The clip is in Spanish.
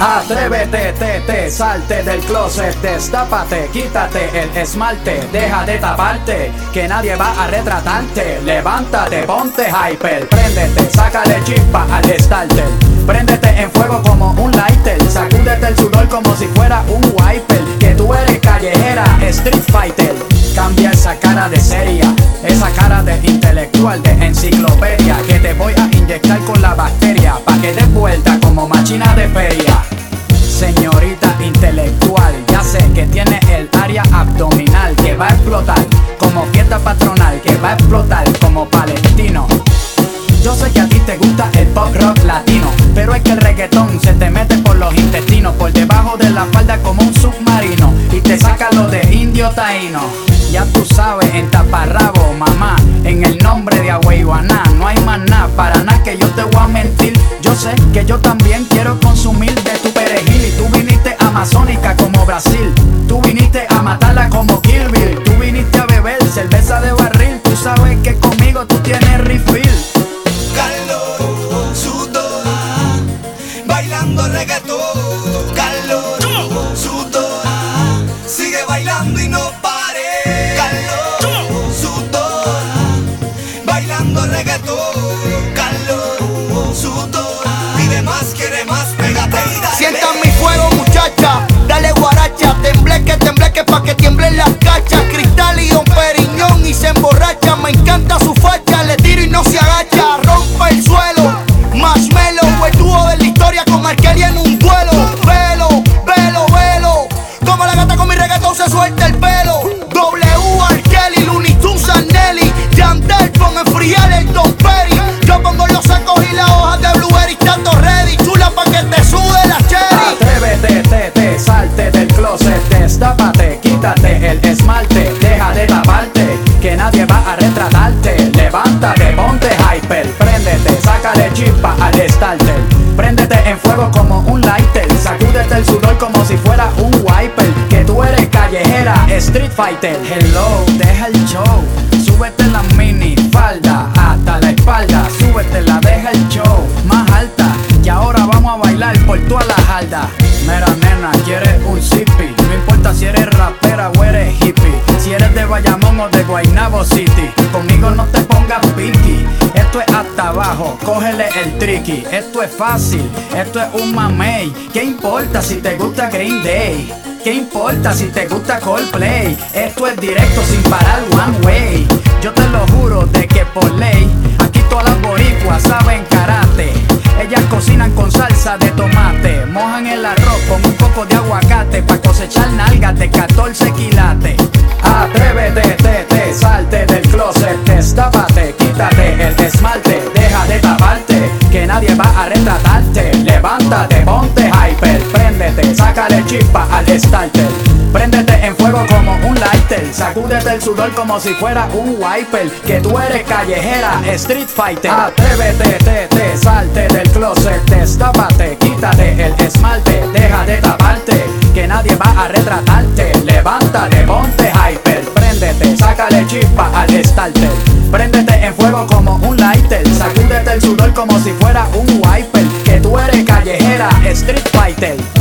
Atrévete, te, te, salte del closet, destápate, quítate el esmalte, deja de taparte, que nadie va a retratarte. Levántate, ponte hyper, préndete, sácale chispa al starter. Préndete en fuego como un lighter, sacúdete el sudor como si fuera un wiper. Que tú eres callejera, street fighter. Cambia esa cara de seria, esa cara de intelectual, de como fiesta patronal, que va a explotar como palestino. Yo sé que a ti te gusta el pop rock latino, pero es que el reggaetón se te mete por los intestinos, por debajo de la falda como un submarino, y te saca lo de indio taíno. Ya tú sabes, en taparrabo, mamá, en el nombre de Agüeyuaná, no hay más nada, para nada que yo te voy a mentir. Yo sé que yo también quiero consumir de tu perejil, y tú viniste amazónica como Brasil, tú viniste bailando reggaetón. Calor, sudor, sigue bailando y no pare. Calor, sudor, bailando reggaetón. Préndete en fuego como un lighter, sacúdete el sudor como si fuera un wiper. Que tú eres callejera, street fighter. Hello, deja el show, súbete la mini falda hasta la espalda, súbetela, deja el show Bayamón o de Guaynabo City. Conmigo no te pongas piqui. Esto es hasta abajo, cógele el tricky. Esto es fácil, esto es un mamey. ¿Qué importa si te gusta Green Day? ¿Qué importa si te gusta Coldplay? Esto es directo sin parar one way. Yo te lo juro de que por ley, aquí todas las boricuas saben karate. Ellas cocinan con salsa de tomate, destápate, quítate el esmalte, deja de taparte, que nadie va a retratarte. Levántate, ponte hyper, préndete, sácale chispa al starter. Préndete en fuego como un lighter, sacúdete el sudor como si fuera un wiper. Que tú eres callejera, street fighter. Atrévete, te, te, salte del closet, destápate, quítate el esmalte, deja de taparte, que nadie va a retratarte. Levántate, ponte hyper, sácale chispa al starter. Préndete en fuego como un lighter, sacúdete el sudor como si fuera un wiper. Que tú eres callejera, street fighter.